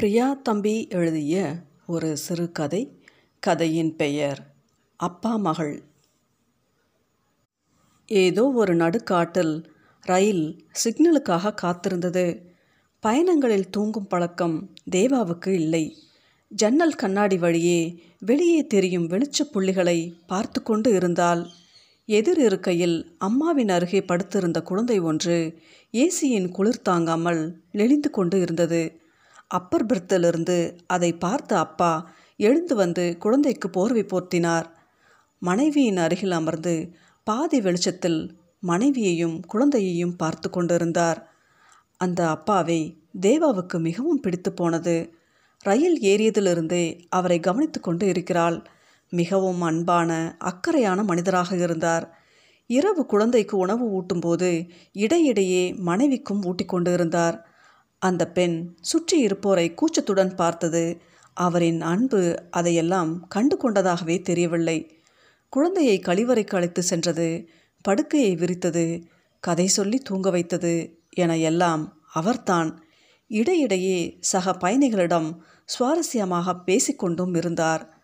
பிரியா தம்பி எழுதிய ஒரு சிறுகதை கதையின் பெயர் அப்பா மகள். ஏதோ ஒரு நடுக்காட்டில் ரயில் சிக்னலுக்காக காத்திருந்தது. பயணங்களில் தூங்கும் பழக்கம் தேவாவுக்கு இல்லை. ஜன்னல் கண்ணாடி வழியே வெளியே தெரியும் வெளிச்ச புள்ளிகளை பார்த்து கொண்டு இருந்தால் எதிர் இருக்கையில் அம்மாவின் அருகே படுத்திருந்த குழந்தை ஒன்று ஏசியின் குளிர் தாங்காமல் நெளிந்து கொண்டு இருந்தது. அப்பர் பிரித்திலிருந்து அதை பார்த்த அப்பா எழுந்து வந்து குழந்தைக்கு போர்வை போர்த்தினார். மனைவியின் அருகில் அமர்ந்து பாதி வெளிச்சத்தில் மனைவியையும் குழந்தையையும் பார்த்து கொண்டிருந்தார். அந்த அப்பாவை தேவாவுக்கு மிகவும் பிடித்து போனது. ரயில் ஏறியதிலிருந்தே அவரை கவனித்து கொண்டு இருக்கிறாள். மிகவும் அன்பான அக்கறையான மனிதராக இருந்தார். இரவு குழந்தைக்கு உணவு ஊட்டும்போது இடையிடையே மனைவிக்கும் ஊட்டிக் கொண்டு இருந்தார் அந்த பெண் சுற்றி இருப்போரை கூச்சத்துடன் பார்த்தது. அவரின் அன்பு அதையெல்லாம் கண்டு கொண்டதாகவே தெரியவில்லை. குழந்தையை கழிவறைக்கு அழைத்து சென்றது. படுக்கையை விரித்தது. கதை சொல்லி தூங்க வைத்தது என எல்லாம் அவர்தான். இடையிடையே சக பயணிகளிடம் சுவாரஸ்யமாக பேசிக்கொண்டும் இருந்தார்.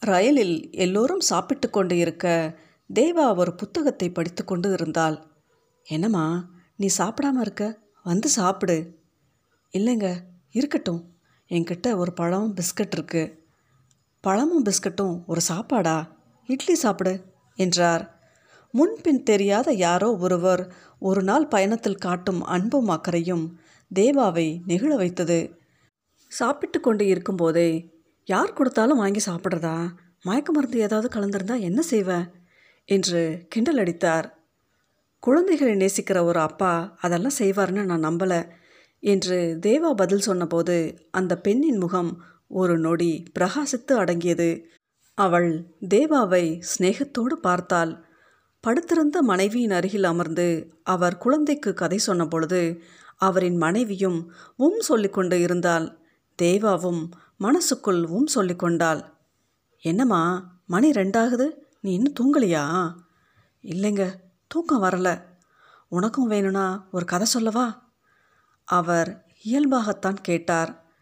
ரயிலில் எல்லோரும் சாப்பிட்டு கொண்டு இருக்க தேவா ஒரு புத்தகத்தை படித்து கொண்டு இருந்தாள். என்னம்மா நீ சாப்பிடாம இருக்க? வந்து சாப்பிடு. இல்லைங்க இருக்கட்டும். என்கிட்ட ஒரு பழம் பிஸ்கட் இருக்கு. பழமும் பிஸ்கட்டும் ஒரு சாப்பாடா? இட்லி சாப்பிடு என்றார். முன்பின் தெரியாத யாரோ ஒருவர் ஒரு நாள் பயணத்தில் காட்டும் அன்பும் அக்கறையும் தேவாவை நெகிழ வைத்தது. சாப்பிட்டு கொண்டு இருக்கும்போதே யார் கொடுத்தாலும் வாங்கி சாப்பிட்றதா? மயக்க மருந்து ஏதாவது கலந்திருந்தா என்ன செய்வ? என்று கிண்டல் அடித்தார். குழந்தைகளை நேசிக்கிற ஒரு அப்பா அதெல்லாம் செய்வார்னு நான் நம்பலை. என்று தேவா பதில் சொன்னபோது அந்த பெண்ணின் முகம் ஒரு நொடி பிரகாசித்து அடங்கியது. அவள் தேவாவை சிநேகத்தோடு பார்த்தாள். படுத்திருந்த மனைவியின் அருகில் அமர்ந்து அவர் குழந்தைக்கு கதை சொன்னபொழுது அவரின் மனைவியும் உம் சொல்லிக்கொண்டு இருந்தாள். தேவாவும் மனசுக்குள் உம் சொல்லிக்கொண்டாள் என்னம்மா மணி ரெண்டாகுது. நீ இன்னும் தூங்கலையா? இல்லைங்க தூக்கம் வரல. உனக்கும் வேணும்னா ஒரு கதை சொல்லவா? அவர் இயல்பாகத்தான் கேட்டார்.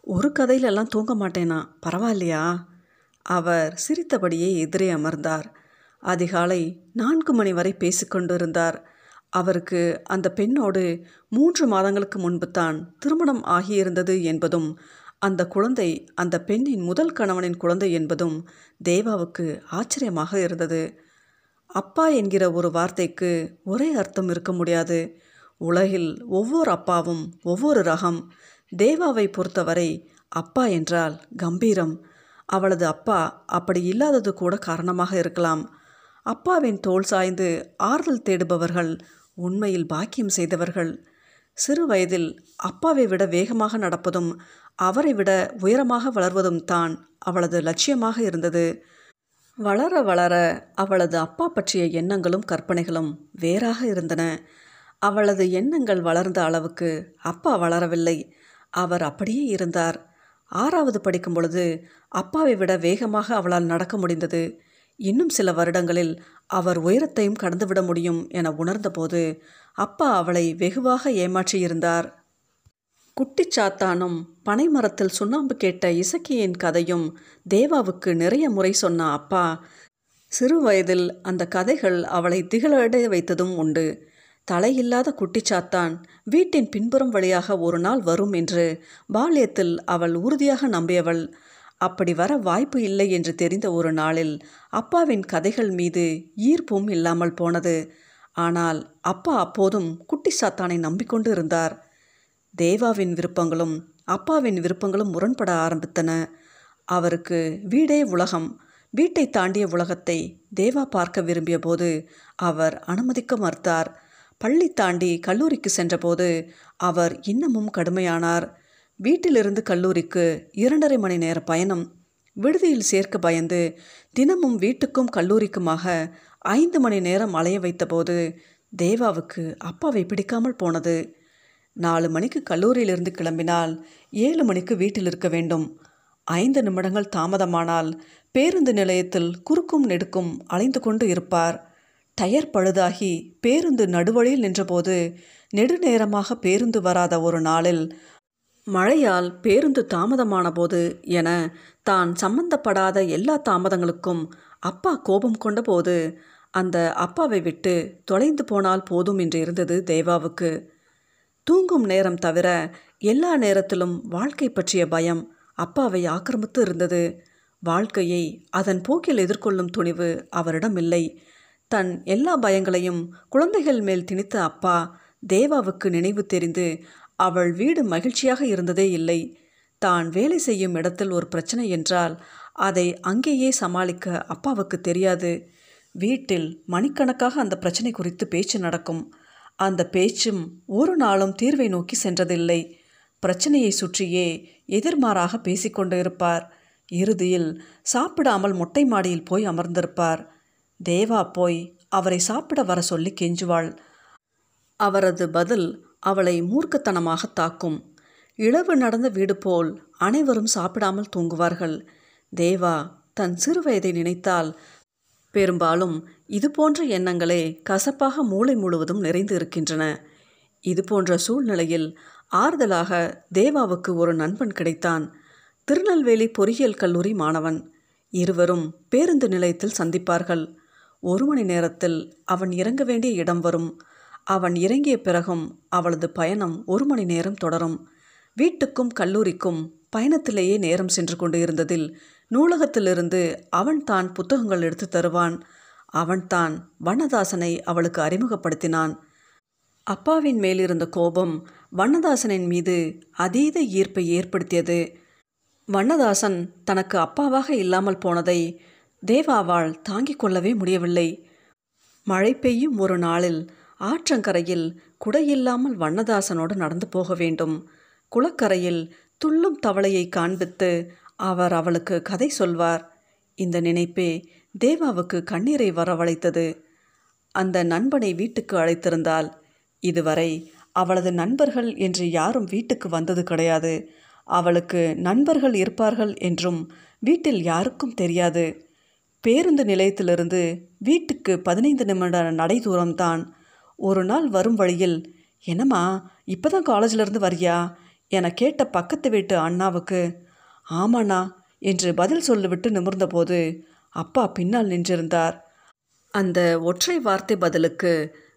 ஒரு கதையிலெல்லாம் தூங்க மாட்டேனா? பரவாயில்லையா? அவர் சிரித்தபடியே எதிரே அமர்ந்தார். அதிகாலை நான்கு மணி வரை பேசிக்கொண்டிருந்தார் அவருக்கு அந்த பெண்ணோடு மூன்று மாதங்களுக்கு முன்பு தான் திருமணம் ஆகியிருந்தது என்பதும் அந்த குழந்தை அந்த பெண்ணின் முதல் கணவனின் குழந்தை என்பதும் தேவாவுக்கு ஆச்சரியமாக இருந்தது. அப்பா என்கிற ஒரு வார்த்தைக்கு ஒரே அர்த்தம் இருக்க முடியாது. உலகில் ஒவ்வொரு அப்பாவும் ஒவ்வொரு ரகம். தேவாவை பொறுத்தவரை அப்பா என்றால் கம்பீரம். அவளது அப்பா அப்படி இல்லாதது கூட காரணமாக இருக்கலாம். அப்பாவின் தோல் சாய்ந்து ஆறுதல் தேடுபவர்கள் உண்மையில் பாக்கியம் செய்தவர்கள். சிறு வயதில் அப்பாவை விட வேகமாக நடப்பதும் அவரை விட உயரமாக வளர்வதும் தான் அவளது லட்சியமாக இருந்தது. வளர வளர அவளது அப்பா பற்றிய எண்ணங்களும் கற்பனைகளும் வேறாக இருந்தன. அவளது எண்ணங்கள் வளர்ந்த அளவுக்கு அப்பா வளரவில்லை. அவர் அப்படியே இருந்தார். ஆறாவது படிக்கும் பொழுது அப்பாவை விட வேகமாக அவளால் நடக்க முடிந்தது. இன்னும் சில வருடங்களில் அவர் உயரத்தையும் கடந்துவிட முடியும் என உணர்ந்தபோது அப்பா அவளை வெகுவாக ஏமாற்றியிருந்தார் குட்டிச்சாத்தானும் பனைமரத்தில் சுண்ணாம்பு கேட்ட இசக்கியின் கதையும் தேவாவுக்கு நிறைய முறை சொன்ன அப்பா சிறு வயதில் அந்த கதைகள் அவளை திகழடைய வைத்ததும் உண்டு. தலையில்லாத குட்டிச்சாத்தான் வீட்டின் பின்புறம் வழியாக ஒரு நாள் வரும் என்று பால்யத்தில் அவள் உறுதியாக நம்பியவள். அப்படி வர வாய்ப்பு இல்லை என்று தெரிந்த ஒரு நாளில் அப்பாவின் கதைகள் மீது ஈர்ப்பும் இல்லாமல் போனது. ஆனால் அப்பா அப்போதும் குட்டி சாத்தானை நம்பிக்கொண்டு இருந்தார். தேவாவின் விருப்பங்களும் அப்பாவின் விருப்பங்களும் முரண்பட ஆரம்பித்தன. அவருக்கு வீடே உலகம். வீட்டை தாண்டிய உலகத்தை தேவா பார்க்க விரும்பிய போது அவர் அனுமதிக்க மறுத்தார். பள்ளி தாண்டி கல்லூரிக்கு சென்றபோது அவர் இன்னமும் கடுமையானார். வீட்டிலிருந்து கல்லூரிக்கு இரண்டரை மணி நேர பயணம். விடுதியில் சேர்க்க பயந்து தினமும் வீட்டுக்கும் கல்லூரிக்குமாக ஐந்து மணி நேரம் அலைய வைத்தபோது தேவாவுக்கு அப்பாவை பிடிக்காமல் போனது. நாலு மணிக்கு கல்லூரியிலிருந்து கிளம்பினால் ஏழு மணிக்கு வீட்டில் இருக்க வேண்டும். ஐந்து நிமிடங்கள் தாமதமானால் பேருந்து நிலையத்தில் குறுக்கும் நெடுக்கும் அலைந்து கொண்டு இருப்பார். டயர் பழுதாகி பேருந்து நடுவழியில் நின்றபோது நெடுநேரமாக பேருந்து வராத ஒரு நாளில் மழையால் பேருந்து தாமதமான போது என தான் சம்பந்தப்படாத எல்லா தாமதங்களுக்கும் அப்பா கோபம் கொண்டபோது அந்த அப்பாவை விட்டு தொலைந்து போனால் போதும் என்று இருந்தது தேவாவுக்கு. தூங்கும் நேரம் தவிர எல்லா நேரத்திலும் வாழ்க்கை பற்றிய பயம் அப்பாவை ஆக்கிரமித்து இருந்தது. வாழ்க்கையை அதன் போக்கில் எதிர்கொள்ளும் துணிவு அவரிடம் இல்லை. தன் எல்லா பயங்களையும் குழந்தைகள் மேல் திணித்த அப்பா தேவாவுக்கு நினைவு தெரிந்து அவள் வீடு மகிழ்ச்சியாக இருந்ததே இல்லை. தான் வேலை செய்யும் இடத்தில் ஒரு பிரச்சனை என்றால் அதை அங்கேயே சமாளிக்க அப்பாவுக்கு தெரியாது. வீட்டில் மணிக்கணக்காக அந்த பிரச்சனை குறித்து பேச்சு நடக்கும். அந்த பேச்சும் ஒரு நாளும் தீர்வை நோக்கி சென்றதில்லை. பிரச்சனையை சுற்றியே எதிர்மாறாக பேசிக்கொண்டு இருப்பார் இறுதியில் சாப்பிடாமல் மொட்டை மாடியில் போய் அமர்ந்திருப்பார். தேவா போய் அவரை சாப்பிட வர சொல்லி கெஞ்சுவாள். அவரது பதில் அவளை மூர்க்கத்தனமாக தாக்கும். இழவு நடந்த வீடு போல் அனைவரும் சாப்பிடாமல் தூங்குவார்கள். தேவா தன் சிறுவயதை நினைத்தால் பெரும்பாலும் இது போன்ற எண்ணங்களே கசப்பாக மூளை முழுவதும் நிறைந்து இருக்கின்றன. இது போன்ற சூழ்நிலையில் ஆறுதலாக தேவாவுக்கு ஒரு நண்பன் கிடைத்தான். திருநெல்வேலி பொறியியல் கல்லூரி மாணவன். இருவரும் பேருந்து நிலையத்தில் சந்திப்பார்கள். ஒரு மணி நேரத்தில் அவன் இறங்க வேண்டிய இடம் வரும். அவன் இறங்கிய பிறகும் அவளது பயணம் ஒரு மணி நேரம் தொடரும். வீட்டுக்கும் கல்லூரிக்கும் பயணத்திலேயே நேரம் சென்று கொண்டு இருந்ததில் நூலகத்திலிருந்து அவன் தான் புத்தகங்கள் எடுத்து தருவான். அவன் தான் வண்ணதாசனை அவளுக்கு அறிமுகப்படுத்தினான். அப்பாவின் மேலிருந்த கோபம் வண்ணதாசனின் மீது அதீத ஈர்ப்பை ஏற்படுத்தியது. வண்ணதாசன் தனக்கு அப்பாவாக இல்லாமல் போனதை தேவாவால் தாங்கிக் கொள்ளவே முடியவில்லை. மழை பெய்யும் ஒரு நாளில் ஆற்றங்கரையில் குடையில்லாமல் வண்ணதாசனோடு நடந்து போக வேண்டும். குளக்கரையில் துள்ளும் தவளையை காண்பித்து அவர் அவளுக்கு கதை சொல்வார். இந்த நினைப்பே தேவாவுக்கு கண்ணீரை வரவழைத்தது. அந்த நண்பனை வீட்டுக்கு அழைத்திருந்தால் இதுவரை அவளது நண்பர்கள் என்று யாரும் வீட்டுக்கு வந்தது கிடையாது. அவளுக்கு நண்பர்கள் இருப்பார்கள் என்றும் வீட்டில் யாருக்கும் தெரியாது. பேருந்து நிலையத்திலிருந்து வீட்டுக்கு பதினைந்து நிமிட நடை தூரம்தான். ஒரு நாள் வரும் வழியில் என்னம்மா இப்போ தான் காலேஜிலேருந்து வரியா? என கேட்ட பக்கத்து வீட்டு அண்ணாவுக்கு ஆமாண்ணா என்று பதில் சொல்லிவிட்டு நிமிர்ந்தபோது அப்பா பின்னால் நின்றிருந்தார். அந்த ஒற்றை வார்த்தை பதிலுக்கு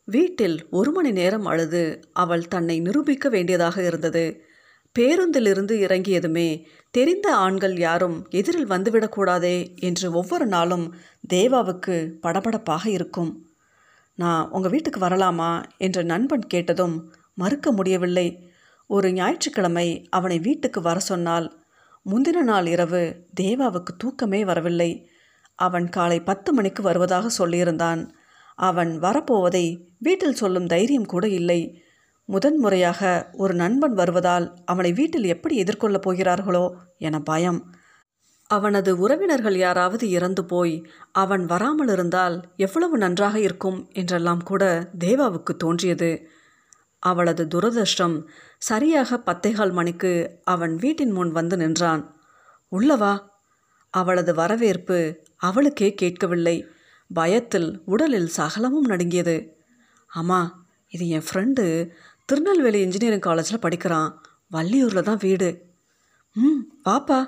வீட்டில் ஒரு மணி நேரம் அழுது அவள் தன்னை நிரூபிக்க வேண்டியதாக இருந்தது. பேருந்திலிருந்து இறங்கியதுமே தெரிந்த ஆண்கள் யாரும் எதிரில் வந்துவிடக்கூடாதே என்று ஒவ்வொரு நாளும் தேவாவுக்கு படபடப்பாக இருக்கும். நான் உங்கள் வீட்டுக்கு வரலாமா? என்று நண்பன் கேட்டதும் மறுக்க முடியவில்லை. ஒரு ஞாயிற்றுக்கிழமை அவனை வீட்டுக்கு வர சொன்னால் முந்தின நாள் இரவு தேவாவுக்கு தூக்கமே வரவில்லை. அவன் காலை பத்து மணிக்கு வருவதாக சொல்லியிருந்தான். அவன் வரப்போவதை வீட்டில் சொல்லும் தைரியம் கூட இல்லை. முதன்முறையாக ஒரு நண்பன் வருவதால் அவனை வீட்டில் எப்படி எதிர்கொள்ளப் போகிறார்களோ என பயம். அவனது உறவினர்கள் யாராவது இறந்து போய் அவன் வராமல் இருந்தால் எவ்வளவு நன்றாக இருக்கும் என்றெல்லாம் கூட தேவாவுக்கு தோன்றியது. அவளது துரதிருஷ்டம் சரியாக பத்தேகால் மணிக்கு அவன் வீட்டின் முன் வந்து நின்றான். உள்ளவா? அவளது வரவேற்பு அவளுக்கே கேட்கவில்லை. பயத்தில் உடலில் சகலமும் நடுங்கியது. அம்மா இது என் ஃப்ரெண்டு திருநெல்வேலி இன்ஜினியரிங் காலேஜில் படிக்கிறான். வள்ளியூரில் தான் வீடு. ம் பாப்பா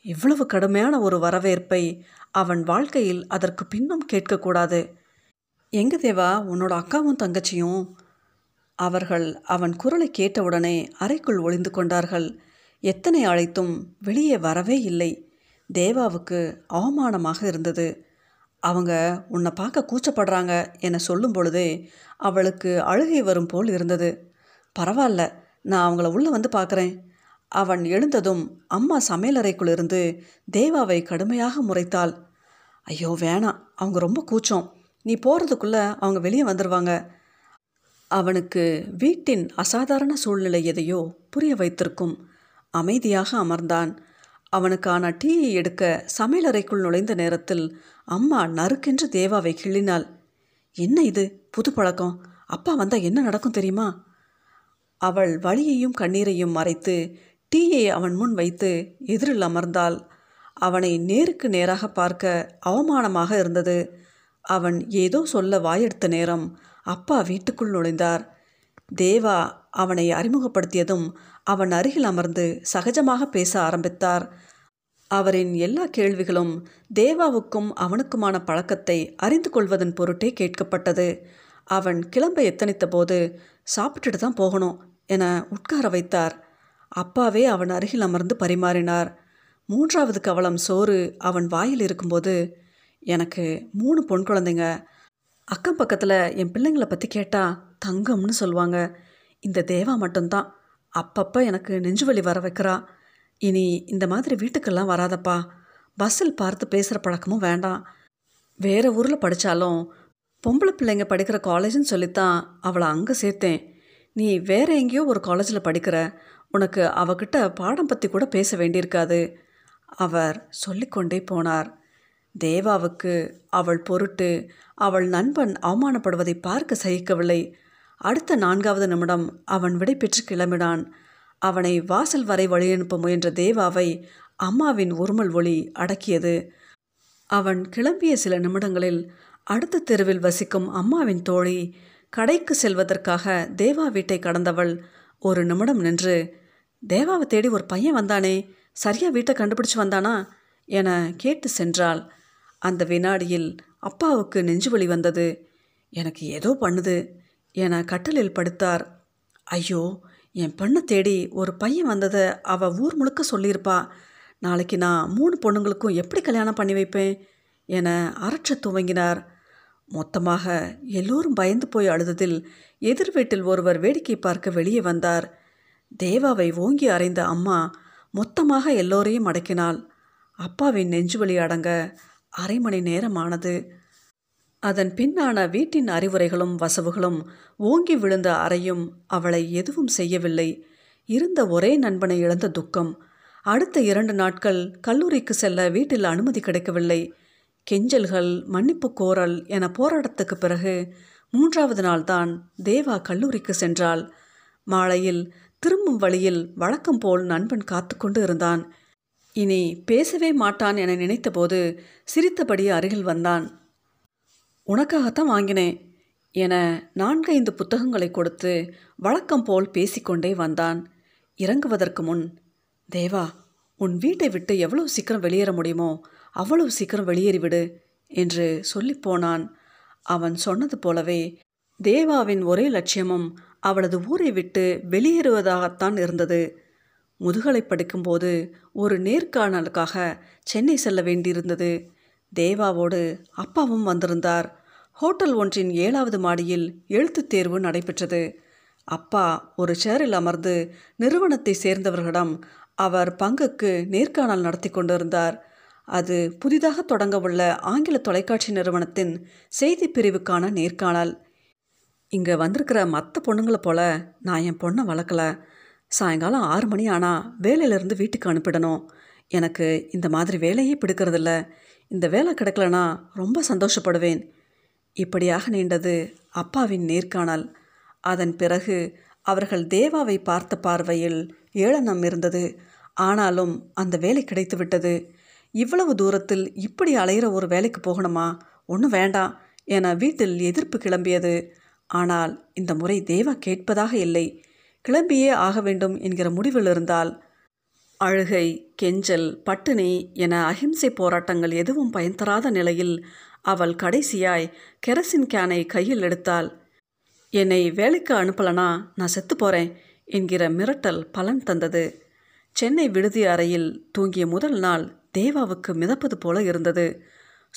இவ்வளவு கடுமையான ஒரு வரவேற்பை அவன் வாழ்க்கையில் அதற்கு பின்னும் கேட்கக்கூடாது. எங்க தேவா உன்னோட அக்காவும் தங்கச்சியும்? அவர்கள் அவன் குரலை கேட்டவுடனே அறைக்குள் ஒளிந்து கொண்டார்கள். எத்தனை அழைத்தும் வெளியே வரவே இல்லை. தேவாவுக்கு அவமானமாக இருந்தது. அவங்க உன்னை பார்க்க கூச்சப்படுறாங்க என சொல்லும் பொழுதே அவளுக்கு அழுகை வரும் போல் இருந்தது. பரவாயில்ல நான் அவங்கள உள்ளே வந்து பார்க்குறேன். அவன் எழுந்ததும் அம்மா சமையலறைக்குள்ளிருந்து தேவாவை கடுமையாக முறைத்தாள். ஐயோ வேணாம் அவங்க ரொம்ப கூச்சம். நீ போகிறதுக்குள்ளே அவங்க வெளியே வந்துடுவாங்க அவனுக்கு வீட்டின் அசாதாரண சூழ்நிலை எதையோ புரிய வைத்திருக்கும். அமைதியாக அமர்ந்தான். அவனுக்கான டீயை எடுக்க சமையலறைக்குள் நுழைந்த நேரத்தில் அம்மா நறுக்கென்று தேவாவை கிள்ளினாள். என்ன இது? புது பழக்கம். அப்பா வந்தால் என்ன நடக்கும் தெரியுமா? அவள் வழியையும் கண்ணீரையும் மறைத்து டீயை அவன் முன் வைத்து எதிரில் அமர்ந்தாள். அவனை நேருக்கு நேராக பார்க்க அவமானமாக இருந்தது. அவன் ஏதோ சொல்ல வாயெடுத்த நேரம் அப்பா வீட்டுக்குள் நுழைந்தார். தேவா அவனை அறிமுகப்படுத்தியதும் அவன் அருகில் அமர்ந்து சகஜமாக பேச ஆரம்பித்தார். அவரின் எல்லா கேள்விகளும் தேவாவுக்கும் அவனுக்குமான பழக்கத்தை அறிந்து கொள்வதன் பொருட்டே கேட்கப்பட்டது. அவன் கிளம்ப எத்தனித்த போது சாப்பிட்டுட்டு தான் போகணும் என உட்கார வைத்தார். அப்பாவே அவன் அருகில் அமர்ந்து பரிமாறினார். மூன்றாவது கவலம் சோறு அவன் வாயில் இருக்கும்போது எனக்கு மூணு பொன் குழந்தைங்க. அக்கம் பக்கத்தில் என் பிள்ளைங்களை பற்றி கேட்டால் தங்கம்னு சொல்லுவாங்க. இந்த தேவா மட்டும்தான். அப்பப்போ எனக்கு நெஞ்சுவலி வர வைக்கிறா. இனி இந்த மாதிரி வீட்டுக்கெல்லாம் வராதப்பா. பஸ்ஸில் பார்த்து பேசுகிற பழக்கமும் வேண்டாம். வேறு ஊரில் படித்தாலும் பொம்பளை பிள்ளைங்க படிக்கிற காலேஜ்னு சொல்லித்தான் அவளை அங்கே சேர்த்தேன். நீ வேற எங்கேயோ ஒரு காலேஜில் படிக்கிற. உனக்கு அவகிட்ட பாடம் பற்றி கூட பேச வேண்டியிருக்காது. அவர் சொல்லிக்கொண்டே போனார். தேவாவுக்கு அவள் பொருட்டு அவள் நண்பன் அவமானப்படுவதை பார்க்க சகிக்கவில்லை. அடுத்த நான்காவது நிமிடம் அவன் விடை பெற்று கிளம்பினான். அவனை வாசல் வரை வழியனுப்ப முயன்ற தேவாவை அம்மாவின் உருமல் ஒளி அடக்கியது. அவன் கிளம்பிய சில நிமிடங்களில் அடுத்த தெருவில் வசிக்கும் அம்மாவின் தோழி கடைக்கு செல்வதற்காக தேவா வீட்டை கடந்தவள் ஒரு நிமிடம் நின்று தேவாவை தேடி ஒரு பையன் வந்தானே சரியா வீட்டை கண்டுபிடிச்சு வந்தானா? என கேட்டு சென்றாள். அந்த வினாடியில் அப்பாவுக்கு நெஞ்சு வலி வந்தது. எனக்கு ஏதோ பண்ணுது என கட்டலில் படுத்தார். ஐயோ என் பெண்ணை தேடி ஒரு பையன் வந்ததை அவள் ஊர் முழுக்க சொல்லியிருப்பா. நாளைக்கு நான் மூணு பொண்ணுங்களுக்கும் எப்படி கல்யாணம் பண்ணி வைப்பேன்? என அரற்ற துவங்கினார். மொத்தமாக எல்லோரும் பயந்து போய் அழுததில் எதிர் வீட்டில் ஒருவர் வேடிக்கை பார்க்க வெளியே வந்தார். தேவாவை ஓங்கி அறைந்த அம்மா மொத்தமாக எல்லோரையும் அடக்கினாள். அப்பாவின் நெஞ்சுவலி அடங்க அரை மணி நேரமானது. அதன் பின்னான வீட்டின் அறிவுரைகளும் வசவுகளும் ஓங்கி விழுந்த அறையும் அவளை எதுவும் செய்யவில்லை. இருந்த ஒரே நண்பனை இழந்த துக்கம். அடுத்த இரண்டு நாட்கள் கல்லூரிக்கு செல்ல வீட்டில் அனுமதி கிடைக்கவில்லை. கெஞ்சல்கள் மன்னிப்பு கோரல் என போராட்டத்துக்கு பிறகு மூன்றாவது நாள்தான் தேவா கல்லூரிக்கு சென்றாள். மாலையில் திரும்பும் வழியில் வழக்கம் போல் நண்பன் காத்து கொண்டு இருந்தான். இனி பேசவே மாட்டான் என நினைத்தபோது சிரித்தபடி அருகில் வந்தான். உனக்காகத்தான் வாங்கினேன் என நான்கைந்து புத்தகங்களை கொடுத்து வழக்கம் போல் பேசிக்கொண்டே வந்தான். இறங்குவதற்கு முன் தேவா உன் வீட்டை விட்டு எவ்வளோ சீக்கிரம் வெளியேற முடியுமோ அவ்வளவு சீக்கிரம் வெளியேறிவிடு என்று சொல்லிப்போனான் அவன் சொன்னது போலவே தேவாவின் ஒரே லட்சியமும் அவளது ஊரை விட்டு வெளியேறுவதாகத்தான் இருந்தது. முதுகலை படிக்கும்போது ஒரு நேர்காணலுக்காக சென்னை செல்ல வேண்டியிருந்தது. தேவாவோடு அப்பாவும் வந்திருந்தார். ஹோட்டல் ஒன்றின் ஏழாவது மாடியில் எழுத்துத் தேர்வு நடைபெற்றது. அப்பா ஒரு சேரில் அமர்ந்து நிறுவனத்தை சேர்ந்தவர்களிடம் அவர் பங்குக்கு நேர்காணல் நடத்தி கொண்டிருந்தார். அது புதிதாக தொடங்கவுள்ள ஆங்கில தொலைக்காட்சி நிறுவனத்தின் செய்தி பிரிவுக்கான நேர்காணல். இங்கே வந்திருக்கிற மற்ற பொண்ணுங்களை போல நான் என் பொண்ணை வளர்க்கல. சாயங்காலம் ஆறு மணி ஆனால் வேலையிலேருந்து வீட்டுக்கு அனுப்பிடணும். எனக்கு இந்த மாதிரி வேலையே பிடிக்கிறதில்ல. இந்த வேலை கிடைக்கலனா ரொம்ப சந்தோஷப்படுவேன். இப்படியாக நீண்டது அப்பாவின் நேர்காணல். அதன் பிறகு அவர்கள் தேவாவை பார்த்த பார்வையில் ஏளனம் இருந்தது. ஆனாலும் அந்த வேலை கிடைத்து விட்டது இவ்வளவு தூரத்தில் இப்படி அலையிற ஒரு வேலைக்கு போகணுமா? ஒன்றும் வேண்டாம் என வீட்டில் எதிர்ப்பு கிளம்பியது. ஆனால் இந்த முறை தேவா கேட்பதாக இல்லை. கிளம்பியே ஆக வேண்டும் என்கிற முடிவில் இருந்தால் அழுகை கெஞ்சல் பட்டினி என அஹிம்சை போராட்டங்கள் எதுவும் பயன் தராத நிலையில் அவள் கடைசியாய் கெரசின் கேனை கையில் எடுத்தாள். என்னை வேலைக்கு அனுப்பலனா? நான் செத்து போகிறேன் என்கிற மிரட்டல் பலன் தந்தது. சென்னை விடுதி அறையில் தூங்கிய முதல் நாள் தேவாவுக்கு மிதப்பது போல இருந்தது.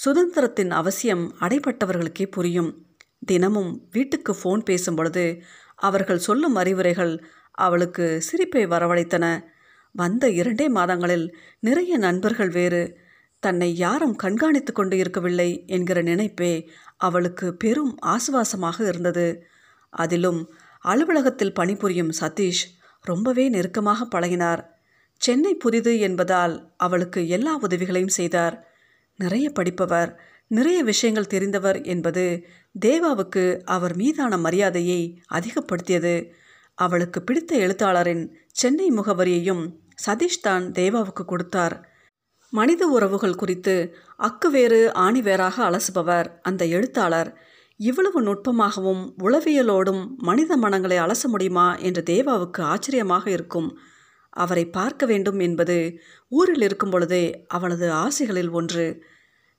சுதந்திரத்தின் அவசியம் அடைப்பட்டவர்களுக்கே புரியும். தினமும் வீட்டுக்கு ஃபோன் பேசும் பொழுது அவர்கள் சொல்லும் அறிவுரைகள் அவளுக்கு சிரிப்பை வரவழைத்தன. வந்த இரண்டே மாதங்களில் நிறைய நண்பர்கள் வேறு. தன்னை யாரும் கண்காணித்து கொண்டு இருக்கவில்லை என்கிற நினைப்பே அவளுக்கு பெரும் ஆசுவாசமாக இருந்தது. அதிலும் அலுவலகத்தில் பணிபுரியும் சதீஷ் ரொம்பவே நெருக்கமாக பழகினார். சென்னை புதிது என்பதால் அவளுக்கு எல்லா உதவிகளையும் செய்தார். நிறைய படிப்பவர் நிறைய விஷயங்கள் தெரிந்தவர் என்பது தேவாவுக்கு அவர் மீதான மரியாதையை அதிகப்படுத்தியது. அவளுக்கு பிடித்த எழுத்தாளரின் சென்னை முகவரியையும் சதீஷ் தான் தேவாவுக்கு கொடுத்தார். மனித உறவுகள் குறித்து அக்கு வேறு ஆணி வேறாக அலசுபவர் அந்த எழுத்தாளர். இவ்வளவு நுட்பமாகவும் உளவியலோடும் மனித மனங்களை அலச முடியுமா என்று தேவாவுக்கு ஆச்சரியமாக இருக்கும். அவரை பார்க்க வேண்டும் என்பது ஊரில் இருக்கும் பொழுதே அவளது ஆசைகளில் ஒன்று.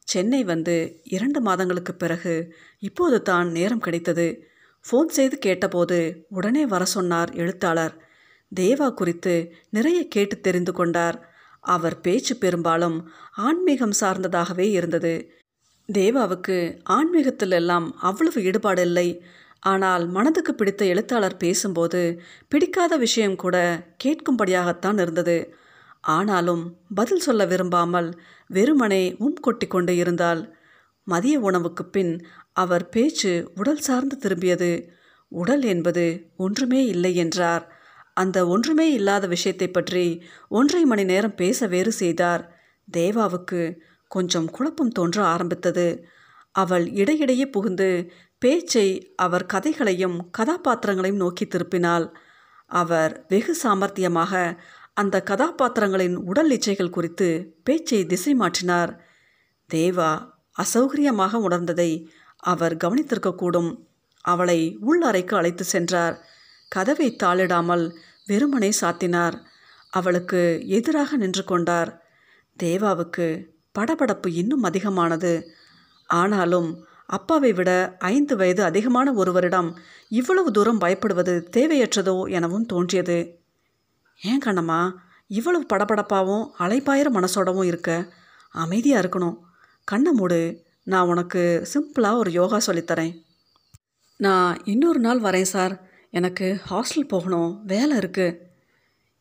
சென்னை வந்து இரண்டு மாதங்களுக்கு பிறகு இப்போது தான் நேரம் கிடைத்தது. ஃபோன் செய்து கேட்டபோது உடனே வர சொன்னார் எழுத்தாளர். தேவா குறித்து நிறைய கேட்டு தெரிந்து கொண்டார். அவர் பேச்சு பெரும்பாலும் ஆன்மீகம் சார்ந்ததாகவே இருந்தது. தேவாவுக்கு ஆன்மீகத்தில் எல்லாம் அவ்வளவு ஈடுபாடு இல்லை. ஆனால் மனதுக்கு பிடித்த எழுத்தாளர் பேசும்போது பிடிக்காத விஷயம் கூட கேட்கும்படியாகத்தான் இருந்தது. ஆனாலும் பதில் சொல்ல விரும்பாமல் வெறுமனே உம் கொட்டி கொண்டு இருந்தால் மதிய உணவுக்கு பின் அவர் பேச்சு உடல் சார்ந்து திரும்பியது. உடல் என்பது ஒன்றுமே இல்லை என்றார். அந்த ஒன்றுமே இல்லாத விஷயத்தை பற்றி ஒன்றரை மணி நேரம் பேச வேறு செய்தார். தேவாவுக்கு கொஞ்சம் குழப்பம் தோன்ற ஆரம்பித்தது. அவள் இடையிடையே புகுந்து பேச்சை அவர் கதைகளையும் கதாபாத்திரங்களையும் நோக்கி திருப்பினாள். அவர் வெகு சாமர்த்தியமாக அந்த கதாபாத்திரங்களின் உடல் இச்சைகள் குறித்து பேச்சை திசை மாற்றினார். தேவா அசௌகரியமாக உணர்ந்ததை அவர் கவனித்திருக்கக்கூடும். அவளை உள் அறைக்கு அழைத்து சென்றார். கதவை தாளிடாமல் வெறுமனை சாத்தினார். அவளுக்கு எதிராக நின்று கொண்டார். தேவாவுக்கு படபடப்பு இன்னும் அதிகமானது. ஆனாலும் அப்பாவை விட ஐந்து வயது அதிகமான ஒருவரிடம் இவ்வளவு தூரம் பயப்படுவது தேவையற்றதோ எனவும் தோன்றியது. ஏன் கண்ணம்மா இவ்வளவு படபடப்பாகவும் அலைப்பாயிர மனசோடவும் இருக்க? அமைதியாக இருக்கணும். கண்ணை மூடு நான் உனக்கு சிம்பிளாக ஒரு யோகா சொல்லித்தரேன் நான் இன்னொரு நாள் வரேன் சார். எனக்கு ஹாஸ்டல் போகணும். வேலை இருக்குது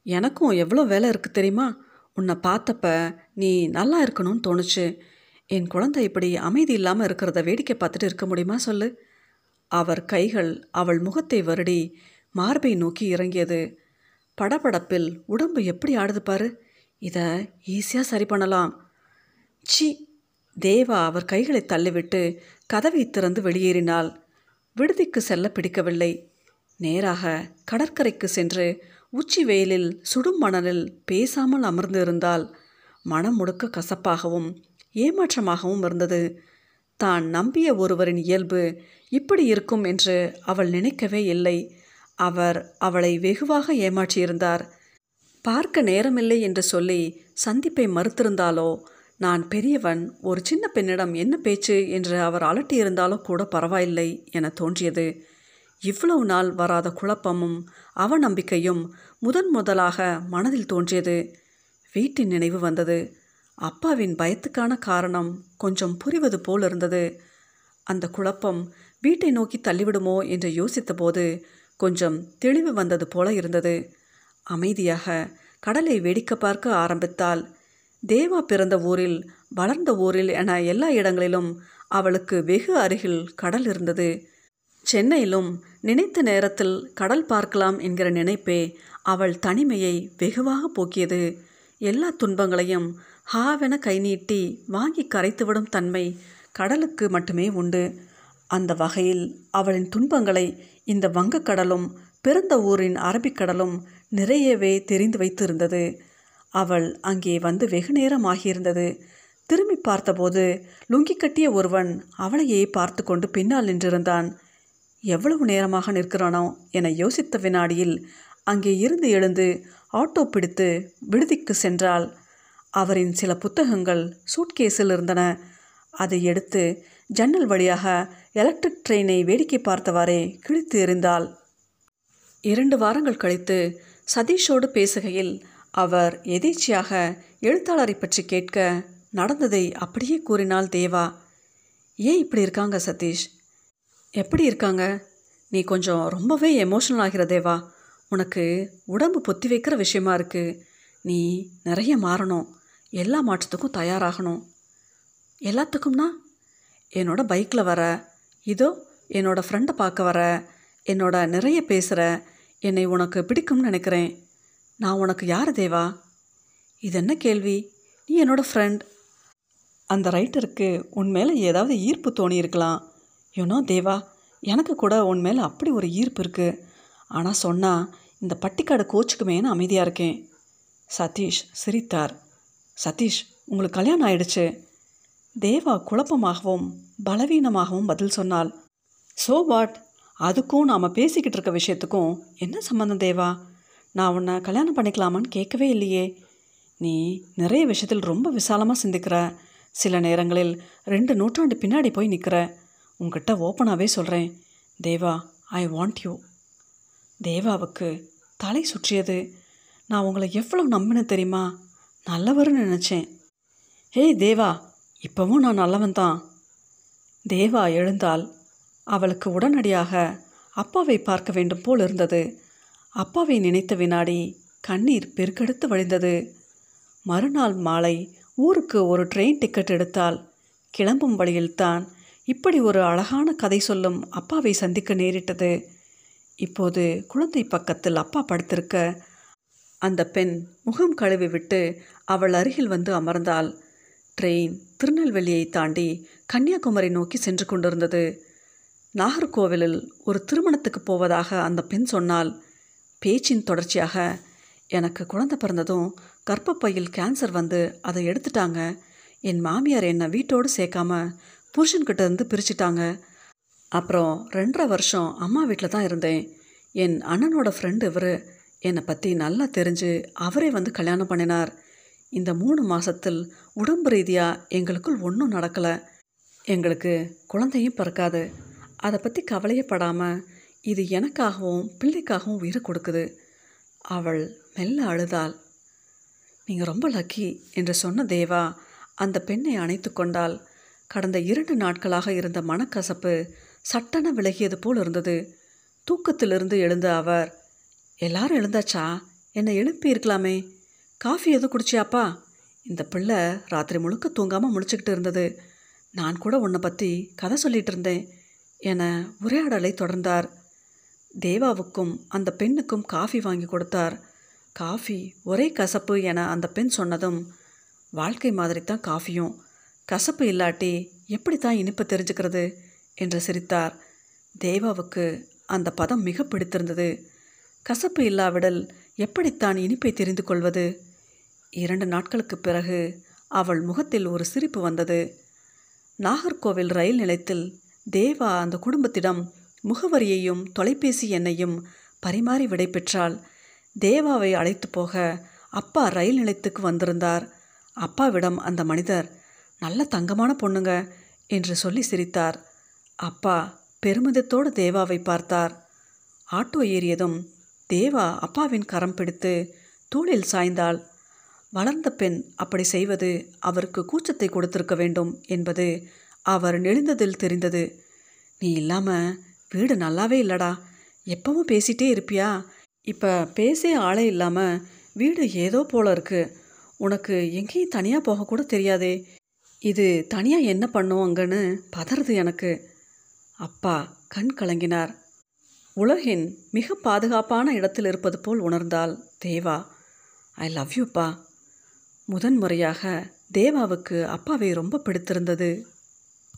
எனக்கும் எவ்வளோ வேலை இருக்குது தெரியுமா? உன்னை பார்த்தப்ப நீ நல்லா இருக்கணும்னு தோணுச்சு. என் குழந்தை இப்படி அமைதி இல்லாமல் இருக்கிறத வேடிக்கை பார்த்துட்டு இருக்க முடியுமா சொல்லு? அவர் கைகள் அவள் முகத்தை வருடி மார்பை நோக்கி இறங்கியது. படபடப்பில் உடம்பு எப்படி ஆடுது பாரு. இதை ஈஸியாக சரி பண்ணலாம். சி தேவா அவர் கைகளை தள்ளிவிட்டு கதவை திறந்து வெளியேறினாள். விடுதிக்கு செல்ல பிடிக்கவில்லை. நேராக கடற்கரைக்கு சென்று உச்சி வெயிலில் சுடும் மணலில் பேசாமல் அமர்ந்து இருந்தால் மனம் முடுக்க கசப்பாகவும் ஏமாற்றமாகவும் இருந்தது. தான் நம்பிய ஒருவரின் இயல்பு இப்படி இருக்கும் என்று அவள் நினைக்கவே இல்லை. அவர் அவளை வெகுவாக ஏமாற்றியிருந்தார். பார்க்க நேரமில்லை என்று சொல்லி சந்திப்பை மறுத்திருந்தாலோ? நான் பெரியவன் ஒரு சின்ன பெண்ணிடம் என்ன பேச்சு என்று அவர் அலட்டியிருந்தாலோ கூட பரவாயில்லை என தோன்றியது. இவ்வளவு நாள் வராத குழப்பமும் அவநம்பிக்கையும் முதன் முதலாக மனதில் தோன்றியது. வீட்டின் நினைவு வந்தது. அப்பாவின் பயத்துக்கான காரணம் கொஞ்சம் புரிவது போல் இருந்தது அந்த குழப்பம் வீட்டை நோக்கி தள்ளிவிடுமோ என்று யோசித்தபோது கொஞ்சம் தெளிவு வந்தது போல இருந்தது. அமைதியாக கடலை வேடிக்கை பார்க்க ஆரம்பித்தாள். தேவா பிறந்த ஊரில் வளர்ந்த ஊரில் என எல்லா இடங்களிலும் அவளுக்கு வெகு அருகில் கடல் இருந்தது. சென்னையிலும் நினைத்த நேரத்தில் கடல் பார்க்கலாம் என்கிற நினைப்பே அவள் தனிமையை வெகுவாக போக்கியது. எல்லா துன்பங்களையும் ஹாவென கை நீட்டி வாங்கி கரைத்துவிடும் தன்மை கடலுக்கு மட்டுமே உண்டு. அந்த வகையில் அவளின் துன்பங்களை இந்த வங்கக்கடலும் பிறந்த ஊரின் அரபிக்கடலும் நிறையவே தெரிந்து வைத்திருந்தது. அவள் அங்கே வந்து வெகு நேரம் ஆகியிருந்தது. திரும்பி பார்த்தபோது லுங்கி கட்டிய ஒருவன் அவளையே பார்த்து கொண்டு பின்னால் நின்றிருந்தான். எவ்வளவு நேரமாக நிற்கிறானோ? என யோசித்த வினாடியில் அங்கே இருந்து எழுந்து ஆட்டோ பிடித்து விடுதிக்கு சென்றாள். அவரின் சில புத்தகங்கள் சூட்கேஸில் இருந்தன. அதை எடுத்து ஜன்னல் வழியாக எலக்ட்ரிக் ட்ரெயினை வேடிக்கை பார்த்தவாறே கிழித்து எறிந்தாள். இரண்டு வாரங்கள் கழித்து சதீஷோடு பேசுகையில் அவர் எதேச்சியாக எழுத்தாளரை பற்றி கேட்க நடந்ததை அப்படியே கூறினாள் தேவா. ஏன் இப்படி இருக்காங்க சதீஷ்? எப்படி இருக்காங்க? நீ கொஞ்சம் ரொம்பவே எமோஷனல் ஆகிற தேவா. உனக்கு உடம்பு பொத்தி வைக்கிற விஷயமா இருக்குது நீ நிறைய மாறணும். எல்லா மாற்றத்துக்கும் தயாராகணும். எல்லாத்துக்கும்னா என்னோட பைக்கில் வர இதோ என்னோடய ஃப்ரெண்டை பார்க்க வர என்னோட நிறைய பேசுகிற என்னை உனக்கு பிடிக்கும்னு நினைக்கிறேன். நான் உனக்கு யார் தேவா? இது என்ன கேள்வி? நீ என்னோடய ஃப்ரெண்ட் அந்த ரைட்டருக்கு உன் மேலே ஏதாவது ஈர்ப்பு தோணி இருக்கலாம். யூனோ தேவா எனக்கு கூட உன் மேலே அப்படி ஒரு ஈர்ப்பு இருக்குது ஆனால் சொன்னால் இந்த பட்டிக்காடு கோச்சுக்குமேன்னு அமைதியாக இருக்கேன். சதீஷ் சிரித்தார். சதீஷ் உங்களுக்கு கல்யாணம் ஆயிடுச்சு. தேவா குழப்பமாகவும் பலவீனமாகவும் பதில் சொன்னாள். ஸோ வாட் அதுக்கும் நாம் பேசிக்கிட்டு இருக்க விஷயத்துக்கும் என்ன சம்மந்தம் தேவா? நான் உன்னை கல்யாணம் பண்ணிக்கலாமான்னு கேட்கவே இல்லையே. நீ நிறைய விஷயத்தில் ரொம்ப விசாலமாக சிந்திக்கிற. சில நேரங்களில் ரெண்டு நூற்றாண்டு பின்னாடி போய் நிற்கிற உங்ககிட்ட ஓப்பனாகவே சொல்கிறேன் தேவா ஐ வாண்ட் யூ தேவாவுக்கு தலை சுற்றியது. நான் உங்களை எவ்வளோ நம்பினேன் தெரியுமா? நல்லவர்னு நினச்சேன். ஏய் தேவா இப்போவும் நான் நல்லவன் தான் தேவா எழுந்தால் அவளுக்கு உடனடியாக அப்பாவை பார்க்க வேண்டும் போல் இருந்தது. அப்பாவை நினைத்த வினாடி கண்ணீர் பெருக்கெடுத்து வழிந்தது. மறுநாள் மாலை ஊருக்கு ஒரு ட்ரெயின் டிக்கெட் எடுத்தால் கிளம்பும் வழியில்தான் இப்படி ஒரு அழகான கதை சொல்லும் அப்பாவை சந்திக்க நேரிட்டது. இப்போது குழந்தை பக்கத்தில் அப்பா படுத்திருக்க அந்த பெண் முகம் கழுவி விட்டு அவள் அருகில் வந்து அமர்ந்தாள். ட்ரெயின் திருநெல்வேலியை தாண்டி கன்னியாகுமரி நோக்கி சென்று கொண்டிருந்தது. நாகர்கோவிலில் ஒரு திருமணத்துக்கு போவதாக அந்த பெண் சொன்னால் பேச்சின் தொடர்ச்சியாக எனக்கு குழந்தை பிறந்ததும் கர்ப்பப்பையில் கேன்சர் வந்து அதை எடுத்துட்டாங்க. என் மாமியார் என்னை வீட்டோடு சேர்க்காம புருஷன்கிட்ட இருந்து பிரிச்சுட்டாங்க. அப்புறம் ரெண்டரை வருஷம் அம்மா வீட்டில் தான் இருந்தேன். என் அண்ணனோட ஃப்ரெண்டு இவர் என்னை பற்றி நல்லா தெரிஞ்சு அவரே வந்து கல்யாணம் பண்ணினார். இந்த மூணு மாதத்தில் உடம்பு ரீதியாக எங்களுக்குள் ஒன்றும் நடக்கலை. எங்களுக்கு குழந்தையும் பிறக்காது. அதை பற்றி கவலையப்படாமல் இது எனக்காகவும் பிள்ளைக்காகவும் உயிரை கொடுக்குது. அவள் மெல்ல அழுதாள். நீங்கள் ரொம்ப லக்கி என்று சொன்ன தேவா அந்த பெண்ணை அணைத்து கொண்டால் கடந்த இரண்டு நாட்களாக இருந்த மனக்கசப்பு சட்டென விலகியது போல் இருந்தது. தூக்கத்திலிருந்து எழுந்த அவர் எல்லாரும் எழுந்தாச்சா? என்னை எழுப்பி இருக்கலாமே. காஃபி எதுவும் குடிச்சியாப்பா? இந்த பிள்ளை ராத்திரி முழுக்க தூங்காமல் முடிச்சுக்கிட்டு இருந்தது. நான் கூட உன்னை பற்றி கதை சொல்லிட்டு இருந்தேன். என உரையாடலை தொடர்ந்தார். தேவாவுக்கும் அந்த பெண்ணுக்கும் காஃபி வாங்கி கொடுத்தார். காஃபி ஒரே கசப்பு என அந்த பெண் சொன்னதும் வாழ்க்கை மாதிரி தான் காஃபியும். கசப்பு இல்லாட்டி எப்படி தான் இனிப்பு தெரிஞ்சுக்கிறது? என்று சிரித்தார். தேவாவுக்கு அந்த பதம் மிக பிடித்திருந்தது. கசப்பு இல்லாவிடல் எப்படித்தான் இனிப்பை தெரிந்து கொள்வது? இரண்டு நாட்களுக்கு பிறகு அவள் முகத்தில் ஒரு சிரிப்பு வந்தது. நாகர்கோவில் ரயில் நிலையத்தில் தேவா அந்த குடும்பத்திடம் முகவரியையும் தொலைபேசி எண்ணையும் பரிமாறி விடை பெற்றாள். தேவாவை அழைத்து போக அப்பா ரயில் நிலையத்துக்கு வந்திருந்தார். அப்பாவிடம் அந்த மனிதர் நல்ல தங்கமான பொண்ணுங்க என்று சொல்லி சிரித்தார். அப்பா பெருமிதத்தோடு தேவாவை பார்த்தார். ஆட்டோ ஏறியதும் தேவா அப்பாவின் கரம் பிடித்து தூளில் சாய்ந்தாள். வளர்ந்த பெண் அப்படி செய்வது அவருக்கு கூச்சத்தை கொடுத்திருக்க வேண்டும் என்பது அவர் நெளிந்ததில் தெரிந்தது. நீ இல்லாமல் வீடு நல்லாவே இல்லடா. எப்பவும் பேசிட்டே இருப்பியா? இப்போ பேசே ஆளே இல்லாமல் வீடு ஏதோ போல இருக்கு. உனக்கு எங்கேயும் தனியாக போகக்கூட தெரியாதே. இது தனியாக என்ன பண்ணும் அங்கன்னு பதறது எனக்கு. அப்பா கண் கலங்கினார். உலகின் மிக பாதுகாப்பான இடத்தில் இருப்பது போல் உணர்ந்தாள் தேவா. ஐ லவ் யூப்பா முதன்முறையாக தேவாவுக்கு அப்பாவை ரொம்ப பிடித்திருந்தது.